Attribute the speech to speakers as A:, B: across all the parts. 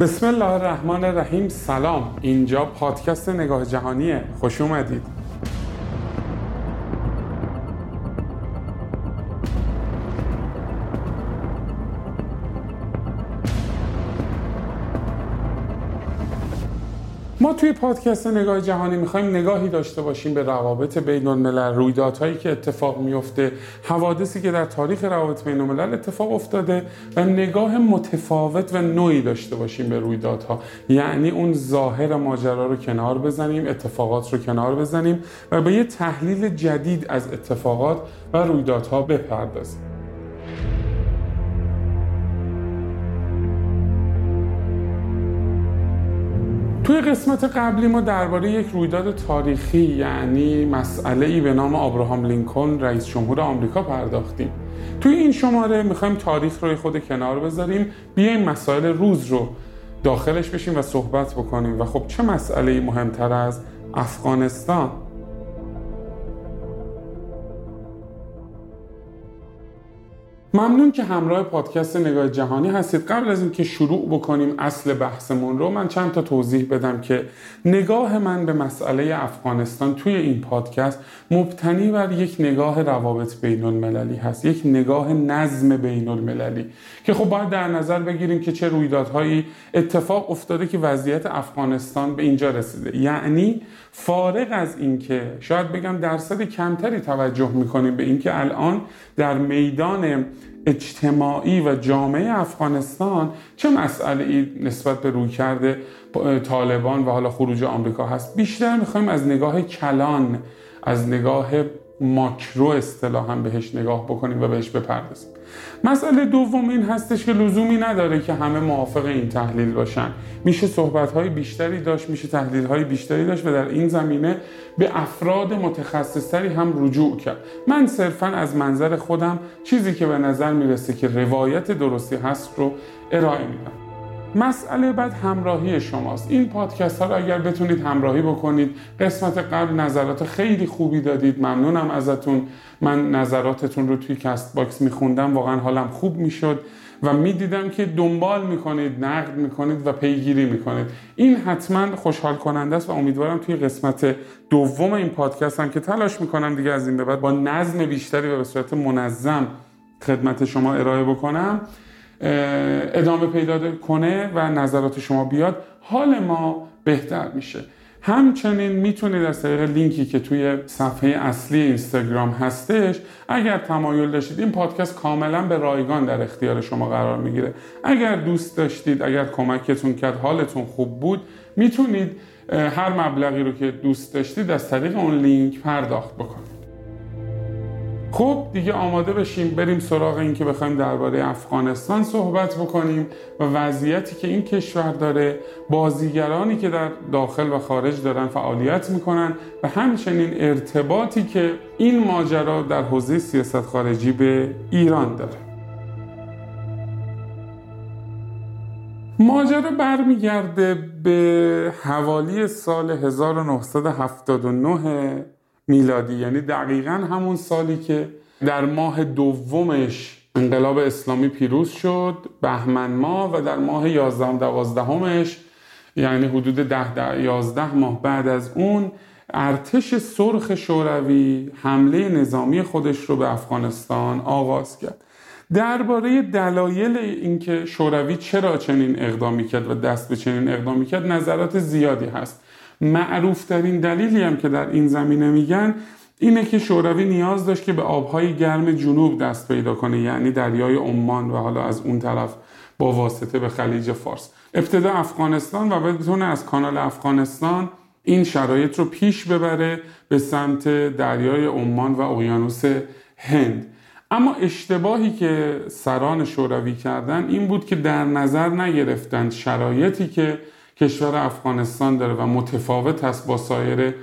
A: بسم الله الرحمن الرحیم. سلام. اینجا پادکست نگاه جهانیه. خوش اومدید. ما توی پادکست نگاه جهانی می‌خوایم نگاهی داشته باشیم به روابط بین الملل رویدادهایی که اتفاق میفته حوادثی که در تاریخ روابط بین الملل اتفاق افتاده و نگاه متفاوت و نوعی داشته باشیم به رویدادها. یعنی اون ظاهر ماجرا رو کنار بزنیم اتفاقات رو کنار بزنیم و به یه تحلیل جدید از اتفاقات و رویدادها بپردازیم. توی قسمت قبلی ما درباره یک رویداد تاریخی یعنی مسئله ای به نام آبراهام لینکلن رئیس جمهور آمریکا پرداختیم. توی این شماره می‌خوایم تاریخ رو خود کنار بذاریم بیایم مسائل روز رو داخلش بشیم و صحبت بکنیم. و خب چه مسئله مهمتر از افغانستان؟ ممنون که همراه پادکست نگاه جهانی هستید. قبل از اینکه شروع بکنیم اصل بحثمون رو من چند تا توضیح بدم که نگاه من به مسئله افغانستان توی این پادکست مبتنی بر یک نگاه روابط بین المللی هست یک نگاه نظم بین المللی که خب باید در نظر بگیریم که چه رویدادهایی اتفاق افتاده که وضعیت افغانستان به اینجا رسیده. یعنی فارغ از اینکه شاید بگم درصد کمتری توجه می‌کنیم به اینکه الان در میدان اجتماعی و جامعه افغانستان چه مسئله ای نسبت به روی کرده طالبان و حالا خروج آمریکا هست؟ بیشتر می‌خوایم از نگاه کلان از نگاه ماکرو اصطلاحا بهش نگاه بکنیم و بهش بپردازیم. مسئله دوم این هستش که لزومی نداره که همه موافق این تحلیل باشن. میشه صحبت های بیشتری داشت میشه تحلیل های بیشتری داشت و در این زمینه به افراد متخصصتری هم رجوع کرد. من صرفا از منظر خودم چیزی که به نظر می‌رسه که روایت درستی هست رو ارائه میدم. مسئله بعد همراهی شماست. این پادکست ها رو اگر بتونید همراهی بکنید قسمت قبل نظرات خیلی خوبی دادید. ممنونم ازتون. من نظراتتون رو توی Castbox میخوندم. واقعا حالم خوب می‌شد و می‌دیدم که دنبال می‌کنید نقد می‌کنید و پیگیری می‌کنید. این حتما خوشحال کننده است و امیدوارم توی قسمت دوم این پادکست هم که تلاش می‌کنم دیگه از این به بعد با نظم بیشتری و به صورت منظم خدمت شما ارائه بکنم. ادامه پیدا کنه و نظرات شما بیاد حال ما بهتر میشه. همچنین می‌تونید از طریق لینکی که توی صفحه اصلی اینستاگرام هستش اگر تمایل داشتید این پادکست کاملا به رایگان در اختیار شما قرار می‌گیره. اگر دوست داشتید اگر کمکتون کرد حالتون خوب بود می‌تونید هر مبلغی رو که دوست داشتید از طریق اون لینک پرداخت بکنید. خب دیگه آماده بشیم بریم سراغ این که بخوایم درباره افغانستان صحبت بکنیم و وضعیتی که این کشور داره بازیگرانی که در داخل و خارج دارن فعالیت می‌کنن و همچنین ارتباطی که این ماجرا در حوزه سیاست خارجی به ایران داره. ماجرا برمیگرده به حوالی سال 1979 میلادی. یعنی دقیقا همون سالی که در ماه دومش انقلاب اسلامی پیروز شد بهمن ماه و در ماه 11 دوازدهمش یعنی حدود ده, ده یازده ماه بعد از اون ارتش سرخ شوروی حمله نظامی خودش رو به افغانستان آغاز کرد. درباره دلایل اینکه شوروی چرا چنین اقدامی کرد و دست به چنین اقدامی کرد نظرات زیادی هست. معروف ترین دلیلی هم که در این زمینه میگن اینه که شوروی نیاز داشت که به آبهای گرم جنوب دست پیدا کنه یعنی دریای عمان و حالا از اون طرف با واسطه به خلیج فارس. ابتدا افغانستان و بتونه از کانال افغانستان این شرایط رو پیش ببره به سمت دریای عمان و اقیانوس هند. اما اشتباهی که سران شوروی کردن این بود که در نظر نگرفتند شرایطی که کشور افغانستان داره و متفاوت است با سایر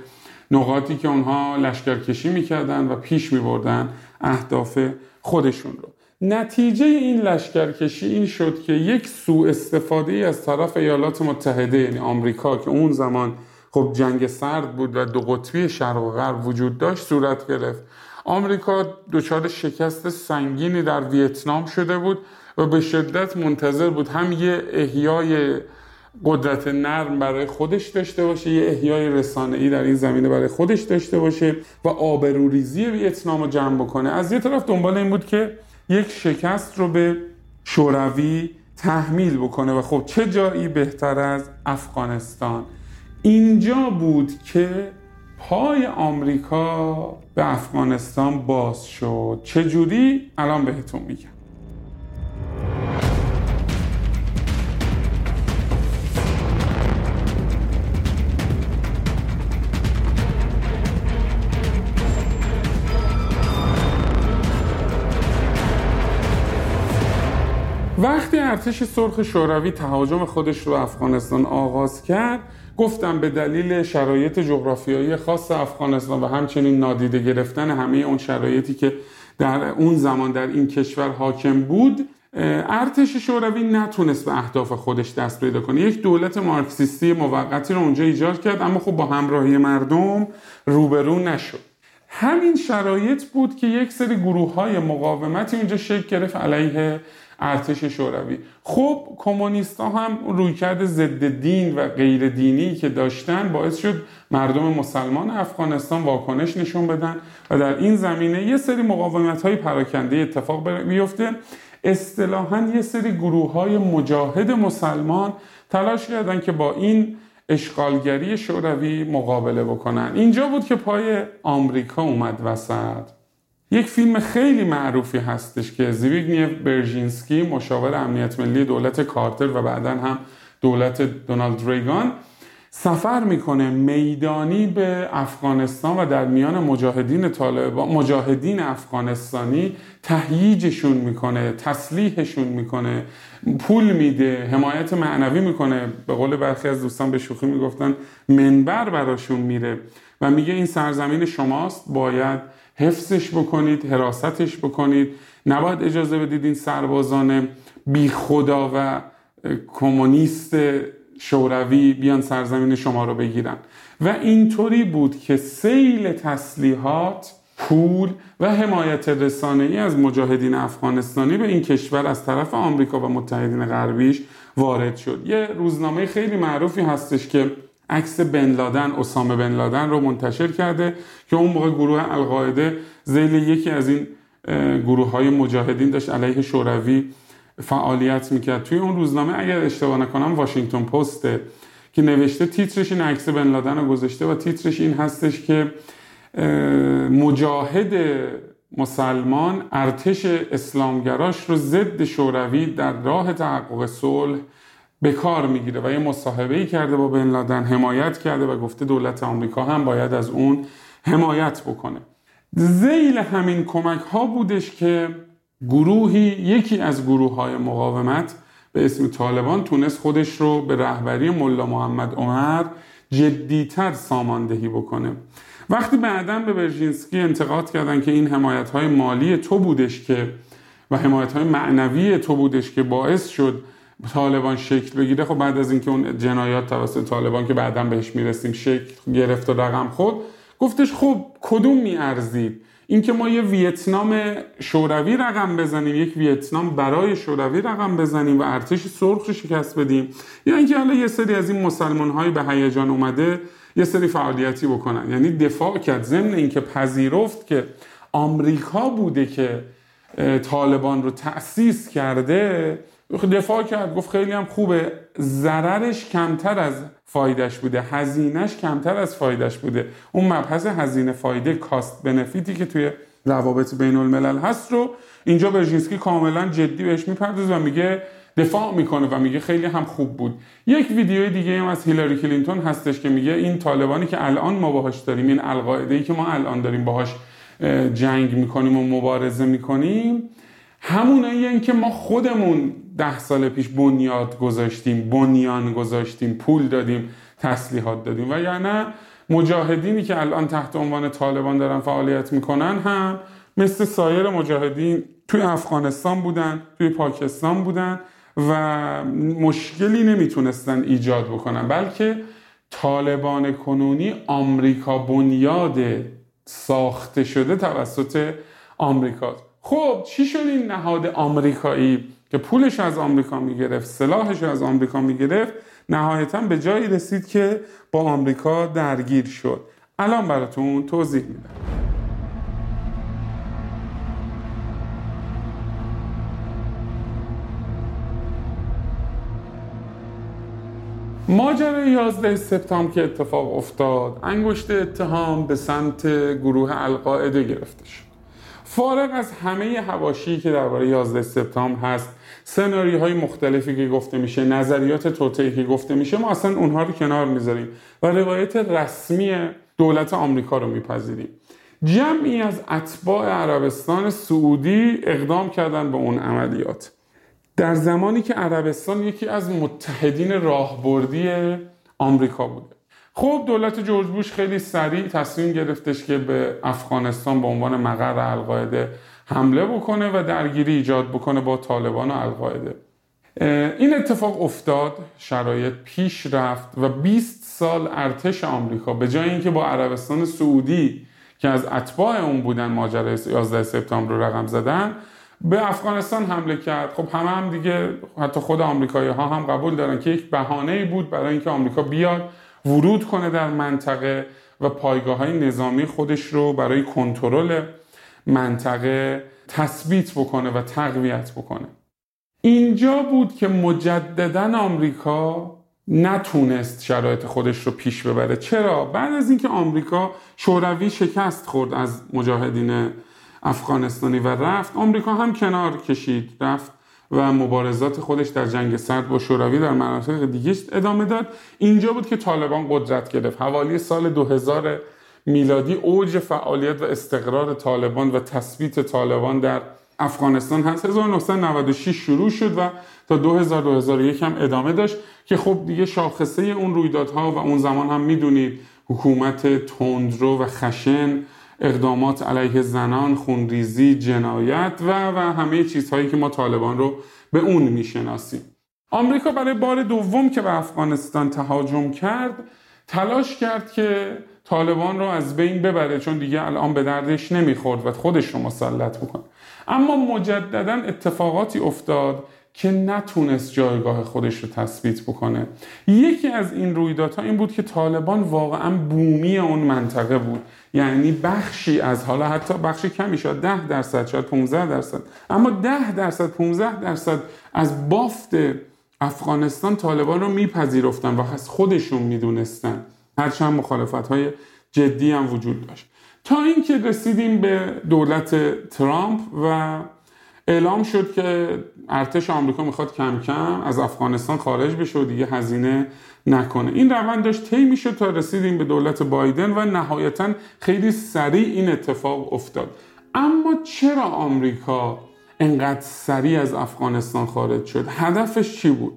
A: نقاطی که اونها لشکرکشی می‌کردن و پیش میبردن اهداف خودشون رو. نتیجه این لشکرکشی این شد که یک سوء استفاده از طرف ایالات متحده یعنی آمریکا که اون زمان خب جنگ سرد بود و دو قطبی شرق و غرب وجود داشت صورت گرفت. آمریکا دچار شکست سنگینی در ویتنام شده بود و به شدت منتظر بود هم یه احیای قدرت نرم برای خودش داشته باشه یه احیای رسانه‌ای در این زمینه برای خودش داشته باشه و آبروریزی ویتنام رو جمع بکنه. از یه طرف دنبال این بود که یک شکست رو به شوروی تحمیل بکنه و خب چه جایی بهتر از افغانستان. اینجا بود که پای آمریکا به افغانستان باز شد. چجوری الان بهتون میگم. وقتی ارتش سرخ شوروی تهاجم خودش رو افغانستان آغاز کرد گفتم به دلیل شرایط جغرافیایی خاص افغانستان و همچنین نادیده گرفتن همه اون شرایطی که در اون زمان در این کشور حاکم بود ارتش شوروی نتونست به اهداف خودش دست پیدا کنه. یک دولت مارکسیستی موقتی رو اونجا ایجاد کرد اما خب با همراهی مردم روبرو نشد. همین شرایط بود که یک سری گروه های مقاومتی اونجا شکل گرفت علیه ارتش شوروی. خب کمونیست ها هم رویکرد ضد دین و غیر دینی که داشتن باعث شد مردم مسلمان افغانستان واکنش نشون بدن و در این زمینه یه سری مقاومت های پراکنده اتفاق بیفته. اصطلاحا یه سری گروه های مجاهد مسلمان تلاش کردن که با این اشغالگری شوروی مقابله بکنن. اینجا بود که پای آمریکا اومد وسط. یک فیلم خیلی معروفی هستش که زیویگنیف برژینسکی مشاور امنیت ملی دولت کارتر و بعدا هم دولت دونالد ریگان سفر می‌کنه میدانی به افغانستان و در میان مجاهدین طالبان مجاهدین افغانستانی تهییجشون می‌کنه تسلیحشون می‌کنه پول میده حمایت معنوی می‌کنه. به قول برخی از دوستان به شوخی می‌گفتن منبر براشون میره. و میگه این سرزمین شماست باید حفظش بکنید حراستش بکنید. نباید اجازه بدید این سربازان بی خدا و کمونیست شوروی بیان سرزمین شما رو بگیرن. و اینطوری بود که سیل تسلیحات پول و حمایت ای از مجاهدین افغانستانی به این کشور از طرف آمریکا و متحدین غربیش وارد شد. یه روزنامه خیلی معروفی هستش که عکس بن لادن اسامه بن لادن رو منتشر کرده که اون موقع گروه القاعده زیل یکی از این گروه های مجاهدین داشت علیه شوروی فعالیت می‌کرد. توی اون روزنامه اگر اشتباه نکنم واشنگتن پسته که نوشته تیترش این عکس بن لادن رو گذاشته و تیترش این هستش که مجاهد مسلمان ارتش اسلامگراش رو ضد شوروی در راه تحقق صلح به کار می‌گیره و یه مصاحبه ای کرده با بن لادن حمایت کرده و گفته دولت آمریکا هم باید از اون حمایت بکنه. زیل همین کمک ها بودش که گروهی یکی از گروه های مقاومت به اسم طالبان تونست خودش رو به رهبری ملا محمد عمر جدیتر ساماندهی بکنه. وقتی بعدا به برژینسکی انتقاد کردن که این حمایت های مالی تو بودش که و حمایت های معنوی تو بودش که باعث شد طالبان شکل بگیره خب بعد از اینکه اون جنایات توسط طالبان که بعدا بهش می‌رسیم شکل گرفت و رقم خود گفتش خب کدوم میارزید؟ اینکه ما یه ویتنام شوروی رقم بزنیم یک ویتنام برای شوروی رقم بزنیم و ارتش سرخ شکست بدیم یا اینکه حالا یه سری از این مسلمان های به هیجان اومده یه سری فعالیتی بکنن. یعنی دفاع کرد ضمن اینکه پذیرفت که آمریکا بوده که طالبان رو تأسیس کرده دفاع کرد گفت خیلی هم خوبه. ضررش کمتر از فایدش بوده هزینهش کمتر از فایدش بوده. اون مبحث هزینه فایده cost benefit ی که توی روابط بین الملل هست رو اینجا برژینسکی کاملا جدی بهش می‌پردازه و میگه دفاع می‌کنه و میگه خیلی هم خوب بود. یک ویدیو دیگه هم از هیلاری کلینتون هستش که میگه این طالبانی که الان ما باهاش داریم این القاعده ای که ما الان داریم باهاش جنگ می‌کنیم و مبارزه می‌کنیم همونایی که ما خودمون ده سال پیش بنیاد گذاشتیم بنیان گذاشتیم پول دادیم تسلیحات دادیم. و یا نه مجاهدینی که الان تحت عنوان طالبان دارن فعالیت می‌کنن هم مثل سایر مجاهدین توی افغانستان بودن توی پاکستان بودن و مشکلی نمی‌تونستن ایجاد بکنن. بلکه طالبان کنونی آمریکا بنیاد ساخته شده توسط آمریکا خب چی شد این نهاد آمریکایی که پولش از آمریکا می‌گرفت سلاحش از آمریکا می‌گرفت؟ نهایتا به جایی رسید که با آمریکا درگیر شد. الان براتون توضیح میدم. ماجرای 11 سپتامبر که اتفاق افتاد انگشت اتهام به سمت گروه القاعده گرفته شد. فارغ از همه هواشی که درباره 11 سپتامبر هست سناریوهای مختلفی که گفته میشه نظریات توطئه‌ای که گفته میشه ما اصلا اونها رو کنار می‌ذاریم و روایت رسمی دولت آمریکا رو میپذیریم. جمعی از اتباع عربستان سعودی اقدام کردن به اون عملیات. در زمانی که عربستان یکی از متحدین راهبردی آمریکا بوده. خب دولت جورج بوش خیلی سریع تصمیم گرفتش که به افغانستان به عنوان مقر القاعده حمله بکنه و درگیری ایجاد بکنه با طالبان و القاعده. این اتفاق افتاد شرایط پیش رفت و 20 سال ارتش آمریکا به جای اینکه با عربستان سعودی که از اتباع اون بودن ماجرای 11 سپتامبر رو رقم زدن به افغانستان حمله کرد. خب همه هم دیگه حتی خود آمریکایی ها هم قبول دارن که یک بهانه بود برای اینکه آمریکا بیاد ورود کنه در منطقه و پایگاه های نظامی خودش رو برای کنترل منطقه تثبیت بکنه و تقویت بکنه. اینجا بود که مجددا آمریکا نتونست شرایط خودش رو پیش ببره. چرا؟ بعد از اینکه آمریکا شوروی شکست خورد از مجاهدین افغانستانی و رفت آمریکا هم کنار کشید رفت و مبارزات خودش در جنگ سرد با شوروی در مناطق دیگه ادامه داد اینجا بود که طالبان قدرت گرفت. حوالی سال 2000 میلادی اوج فعالیت و استقرار طالبان و تثبیت طالبان در افغانستان هست. 1996 شروع شد و تا 2000 2001 هم ادامه داشت که خب دیگه شاخصه اون رویدادها و اون زمان هم می‌دونید حکومت تندرو و خشن اقدامات علیه زنان، خونریزی، جنایت و و همه چیزهایی که ما طالبان رو به اون می‌شناسیم. آمریکا برای بار دوم که به افغانستان تهاجم کرد تلاش کرد که طالبان رو از بین ببره چون دیگه الان به دردش نمی‌خورد و خودش رو مسلط بکنه اما مجددا اتفاقاتی افتاد که نتونست جایگاه خودش رو تثبیت بکنه. یکی از این رویدادها این بود که طالبان واقعا بومی اون منطقه بود. یعنی بخشی از حالا حتی بخشی کمی شد 10 درصد شاید 15 درصد. اما 10 درصد 15 درصد از بافت افغانستان طالبان رو میپذیرفتن و از خودشون می‌دونستن. هرچند مخالفت های جدی هم وجود داشت. تا اینکه رسیدیم به دولت ترامپ و اعلام شد که ارتش آمریکا می‌خواد کم کم از افغانستان خارج بشه و دیگه هزینه نکنه. این روند داشت طی می‌شد تا رسیدیم به دولت بایدن و نهایتا خیلی سریع این اتفاق افتاد. اما چرا آمریکا انقدر سریع از افغانستان خارج شد؟ هدفش چی بود؟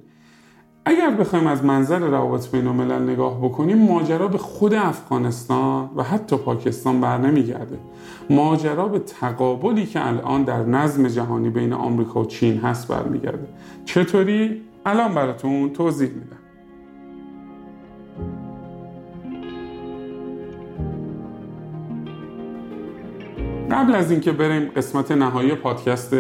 A: اگر بخوایم از منظر روابط بین الملل نگاه بکنیم ماجرا به خود افغانستان و حتی پاکستان بر نمیگرده. ماجرا به تقابلی که الان در نظم جهانی بین آمریکا و چین هست برمیگرده. چطوری؟ الان براتون توضیح میدم. قبل از اینکه بریم قسمت نهایی پادکست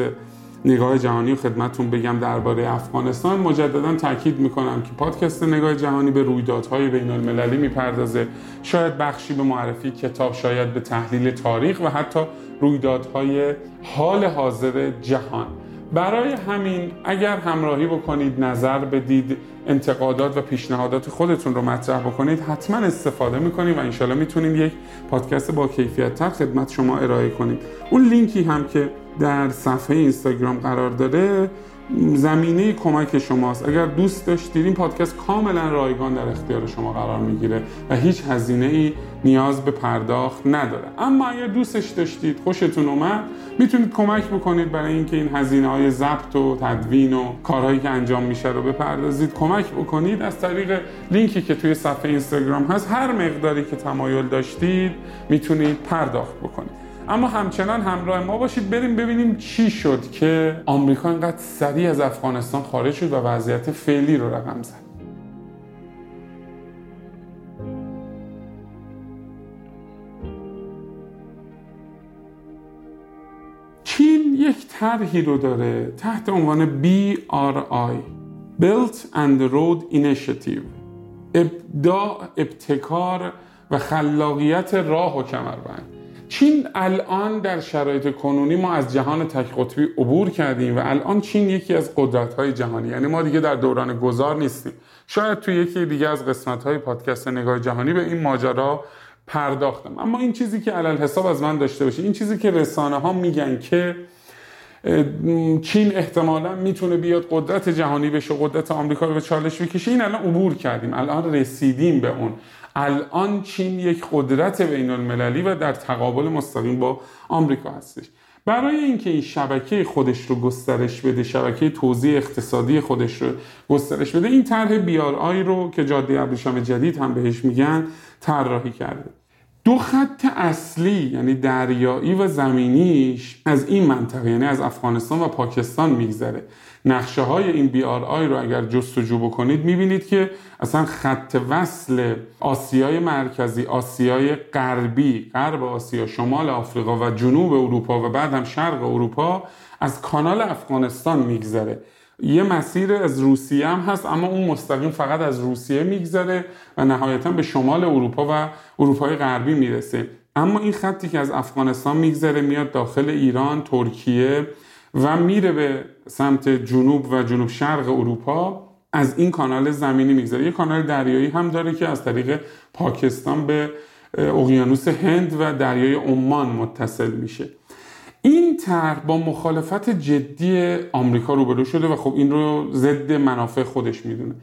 A: نگاه جهانی خدمتون بگم درباره افغانستان. مجددا تاکید می‌کنم که پادکست نگاه جهانی به رویدادهای بین المللی می‌پردازه. شاید بخشی به معرفی کتاب شاید به تحلیل تاریخ و حتی رویدادهای حال حاضر جهان. برای همین اگر همراهی بکنید نظر بدید انتقادات و پیشنهادات خودتون رو مطرح بکنید حتما استفاده می‌کنید و انشالله می‌تونیم یک پادکست با کیفیت تر خدمت شما ارائه کنیم. اون لینکی هم که در صفحه اینستاگرام قرار داره زمینه کمک شماست. اگر دوست داشتید این پادکست کاملا رایگان در اختیار شما قرار می‌گیره و هیچ هزینه ای نیاز به پرداخت نداره. اما اگر دوستش داشتید خوشتون اومد می‌تونید کمک بکنید برای اینکه این هزینه های ضبط و تدوین و کارهایی که انجام میشه رو بپردازید. کمک بکنید از طریق لینکی که توی صفحه اینستاگرام هست. هر مقداری که تمایل داشتید می‌تونید پرداخت بکنید. اما همچنان همراه ما باشید. بریم ببینیم چی شد که آمریکا انقدر سریع از افغانستان خارج شد و وضعیت فعلی رو رقم زد. چین یک طرحی رو داره تحت عنوان BRI Built and Road Initiative. ابداع ابتکار و خلاقیت راه و کمربند. چین الان در شرایط کنونی ما از جهان تک قطبی عبور کردیم و الان چین یکی از قدرت های جهانی یعنی ما دیگه در دوران گذار نیستیم. شاید توی یکی دیگه از قسمت های پادکست نگاه جهانی به این ماجرا پرداختم. اما این چیزی که علل حساب از من داشته باشه این چیزی که رسانه ها میگن که چین احتمالا می‌تونه بیاد قدرت جهانی بشه قدرت آمریکا رو به چالش بکشه این الان عبور کردیم. الان رسیدیم به اون. الان چین یک قدرت بین المللی و در تقابل مستقیم با آمریکا هستش. برای اینکه این شبکه خودش رو گسترش بده شبکه توزیع اقتصادی خودش رو گسترش بده این طرح بیار آی رو که جاده ابریشم جدید هم بهش میگن طراحی کرده. دو خط اصلی یعنی دریایی و زمینیش از این منطقه یعنی از افغانستان و پاکستان میگذره. نقشه های این بی آر آی رو اگر جستجو بکنید می‌بینید که اصلا خط وصل آسیای مرکزی آسیای غربی غرب آسیا شمال آفریقا و جنوب اروپا و بعد هم شرق اروپا از کانال افغانستان میگذره. یه مسیر از روسیه هم هست اما اون مستقیم فقط از روسیه میگذره و نهایتا به شمال اروپا و اروپای غربی می‌رسه. اما این خطی که از افغانستان میگذره میاد داخل ایران ترکیه و میره به سمت جنوب و جنوب شرق اروپا از این کانال زمینی میگذره. یه کانال دریایی هم داره که از طریق پاکستان به اقیانوس هند و دریای عمان متصل میشه. این طرح با مخالفت جدی آمریکا روبرو شده و خب این رو ضد منافع خودش می‌دونه.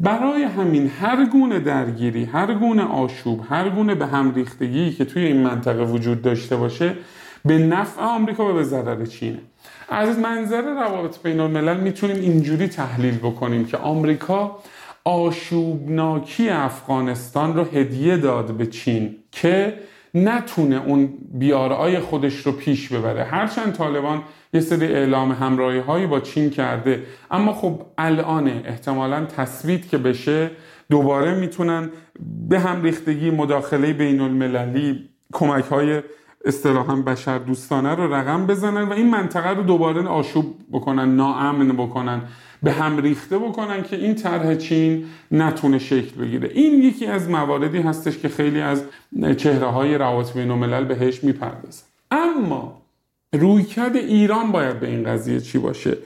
A: برای همین هر گونه درگیری هر گونه آشوب هر گونه به هم ریختگی که توی این منطقه وجود داشته باشه به نفع آمریکا و به ضرر چینه. از منظر روابط بین الملل می‌تونیم اینجوری تحلیل بکنیم که آمریکا آشوبناکی افغانستان رو هدیه داد به چین که نتونه اون بیارای خودش رو پیش ببره. هرچند طالبان یه سری اعلام همراهی هایی با چین کرده اما خب الان احتمالا تصویت که بشه دوباره می‌تونن به هم ریختگی مداخله بین المللی کمک های اصطلاحا بشر دوستانه رو رقم بزنن و این منطقه رو دوباره آشوب بکنن ناامن بکنن به هم ریخته بکنن که این طرح چین نتونه شکل بگیره. این یکی از مواردی هستش که خیلی از چهره های روابط بین الملل بهش می‌پردازن. اما رویکرد ایران باید به این قضیه چی باشه؟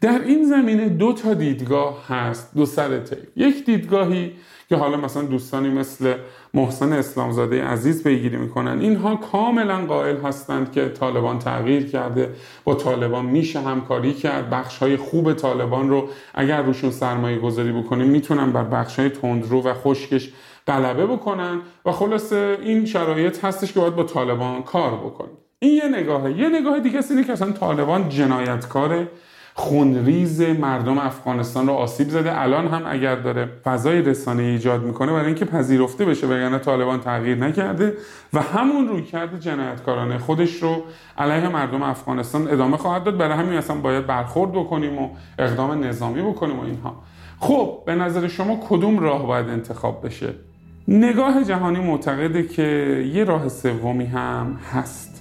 A: در این زمینه دو تا دیدگاه هست دو سر یک دیدگاهی که حالا مثلا دوستانی مثل محسن اسلامزاده عزیز پیگیری می‌کنن. اینها کاملا قائل هستند که طالبان تغییر کرده با طالبان میشه همکاری کرد. بخش های خوب طالبان رو اگر روشون سرمایه گذاری بکنیم می‌تونن بر بخش های تندرو و خشکش غلبه بکنن و خلاصه این شرایط هستش که باید با طالبان کار بکنیم. این یه نگاهه. یه نگاه دیگه اینه که اصلا طالبان جنایتکاره. خونریز مردم افغانستان رو آسیب زده. الان هم اگر داره فضای رسانه ایجاد می‌کنه برای اینکه پذیرفته بشه وگرنه طالبان تغییر نکرده و همون روی کرده جنایتکارانه خودش رو علیه مردم افغانستان ادامه خواهد داد. برای همین اصلا باید برخورد بکنیم و اقدام نظامی بکنیم و اینها. خب به نظر شما کدوم راه باید انتخاب بشه؟ نگاه جهانی معتقده که یه راه سومی هم هست.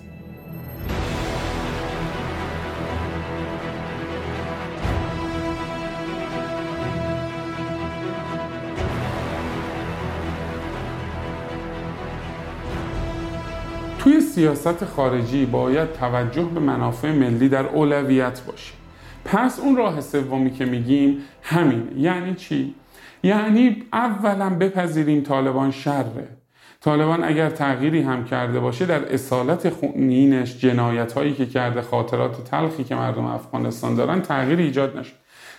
A: سیاست خارجی باید توجه به منافع ملی در اولویت باشه. پس اون راه سومی که میگیم همین یعنی چی؟ یعنی اولا بپذیریم طالبان شره. طالبان اگر تغییری هم کرده باشه در اصالت خونینش جنایت هایی که کرده خاطرات تلخی که مردم افغانستان دارن تغییر ایجاد نشد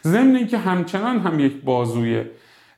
A: ضمن اینکه همچنان هم یک بازوی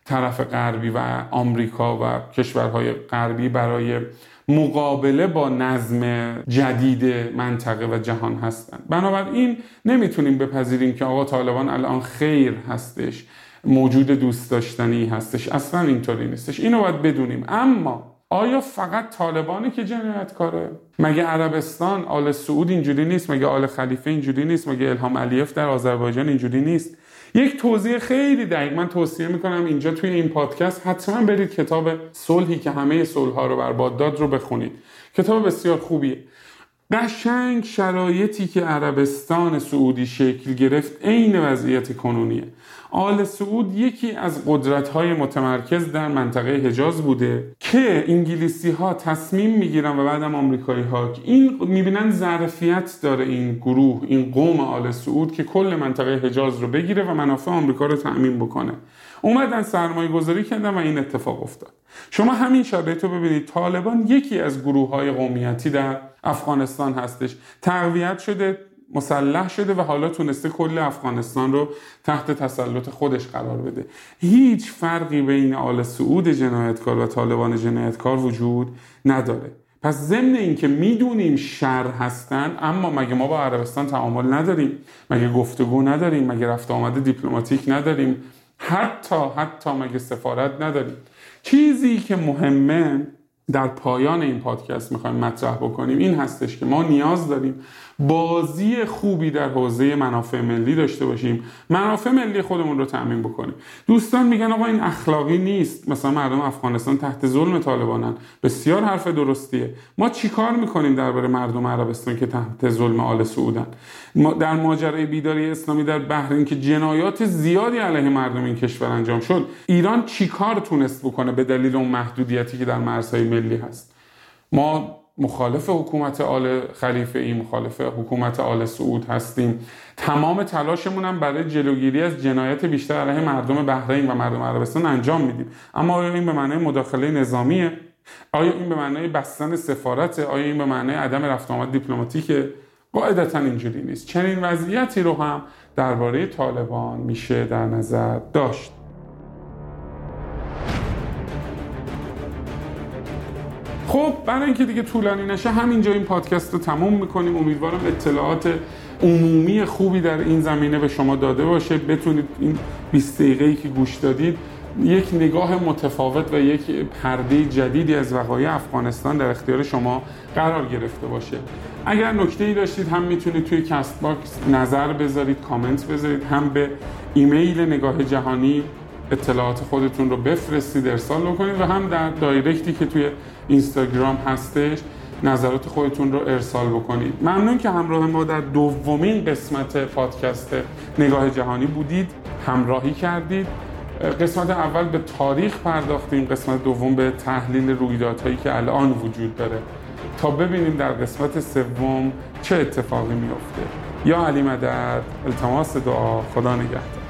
A: طرف غربی و آمریکا و کشورهای غربی برای مقابله با نظم جدید منطقه و جهان هستند. بنابراین نمی‌تونیم بپذیریم که آقا طالبان الان خیر هستش موجود دوست داشتنی هستش اصلا اینطوری نیستش. اینو باید بدونیم. اما آیا فقط طالبانی که جنایتکاره مگه عربستان آل سعود اینجوری نیست؟ مگه آل خلیفه اینجوری نیست؟ مگه الهام علیف در آذربایجان اینجوری نیست؟ یک توضیح خیلی دقیق. من توصیه می‌کنم اینجا توی این پادکست حتما برید کتاب صلحی که همه صلح ها رو برباد داد رو بخونید. کتاب بسیار خوبیه. قشنگ شرایطی که عربستان سعودی شکل گرفت عین وضعیت کنونیه. آل سعود یکی از قدرت های متمرکز در منطقه حجاز بوده که انگلیسی ها تصمیم می‌گیرن و بعدم آمریکایی ها این می‌بینن ظرفیت داره این گروه این قوم آل سعود که کل منطقه حجاز رو بگیره و منافع آمریکا رو تأمین بکنه. اومدن سرمایه گذاری کردن و این اتفاق افتاد. شما همین شرایط رو ببینید. طالبان یکی از گروه های قومیتی در افغانستان هستش. تقویت شده مسلح شده و حالا تونسته کل افغانستان رو تحت تسلط خودش قرار بده. هیچ فرقی بین آل سعود جنایتکار و طالبان جنایتکار وجود نداره. پس ضمن اینکه می‌دونیم شر هستن اما مگه ما با عربستان تعامل نداریم؟ مگه گفتگو نداریم؟ مگه رفت آمده دیپلماتیک نداریم؟ حتی حتی مگه سفارت نداریم؟ چیزی که مهمه در پایان این پادکست می‌خوایم مطرح بکنیم. این هستش که ما نیاز داریم بازی خوبی در حوزه منافع ملی داشته باشیم. منافع ملی خودمون رو تأمین بکنیم. دوستان میگن آقا این اخلاقی نیست. مثلا مردم افغانستان تحت ظلم طالبانن. بسیار حرف درستیه. ما چیکار می‌کنیم درباره مردم عربستان که تحت ظلم آل سعودن؟ در ماجرای بیداری اسلامی در بحرین که جنایات زیادی علیه مردم این کشور انجام شد. ایران چیکار تونست بکنه به دلیل اون محدودیتی که در مرزهای ملی هست. ما مخالف حکومت آل خلیفه ای مخالف حکومت آل سعود هستیم. تمام تلاشمون هم برای جلوگیری از جنایت بیشتر علیه مردم بحرین و مردم عربستان انجام میدیم. اما آیا این به معنای مداخله نظامیه؟ آیا این به معنای بستن سفارت؟ آیا این به معنای عدم رفت آمد دیپلماتیکه؟ قاعدتا اینجوری نیست. چنین وضعیتی رو هم درباره طالبان میشه در نظر داشت. خب برای اینکه دیگه طولانی نشه همینجا این پادکست رو تموم می‌کنیم. امیدوارم اطلاعات عمومی خوبی در این زمینه به شما داده باشه. بتونید این 20 دقیقه‌ای که گوش دادید یک نگاه متفاوت و یک پرده جدیدی از وقایع افغانستان در اختیار شما قرار گرفته باشه. اگر نکته ای داشتید هم می‌تونید توی Castbox نظر بذارید کامنت بذارید هم به ایمیل نگاه جهانی اطلاعات خودتون رو بفرستید ارسال بکنید و هم در direct ی که توی اینستاگرام هستش نظرات خودتون رو ارسال بکنید. ممنون که همراه ما در دومین قسمت پادکست نگاه جهانی بودید. همراهی کردید. قسمت اول به تاریخ پرداختیم قسمت دوم به تحلیل رویدادهایی که الان وجود داره. تا ببینیم در قسمت سوم چه اتفاقی میفته یا علی مدد التماس دعا خدا نگهدار.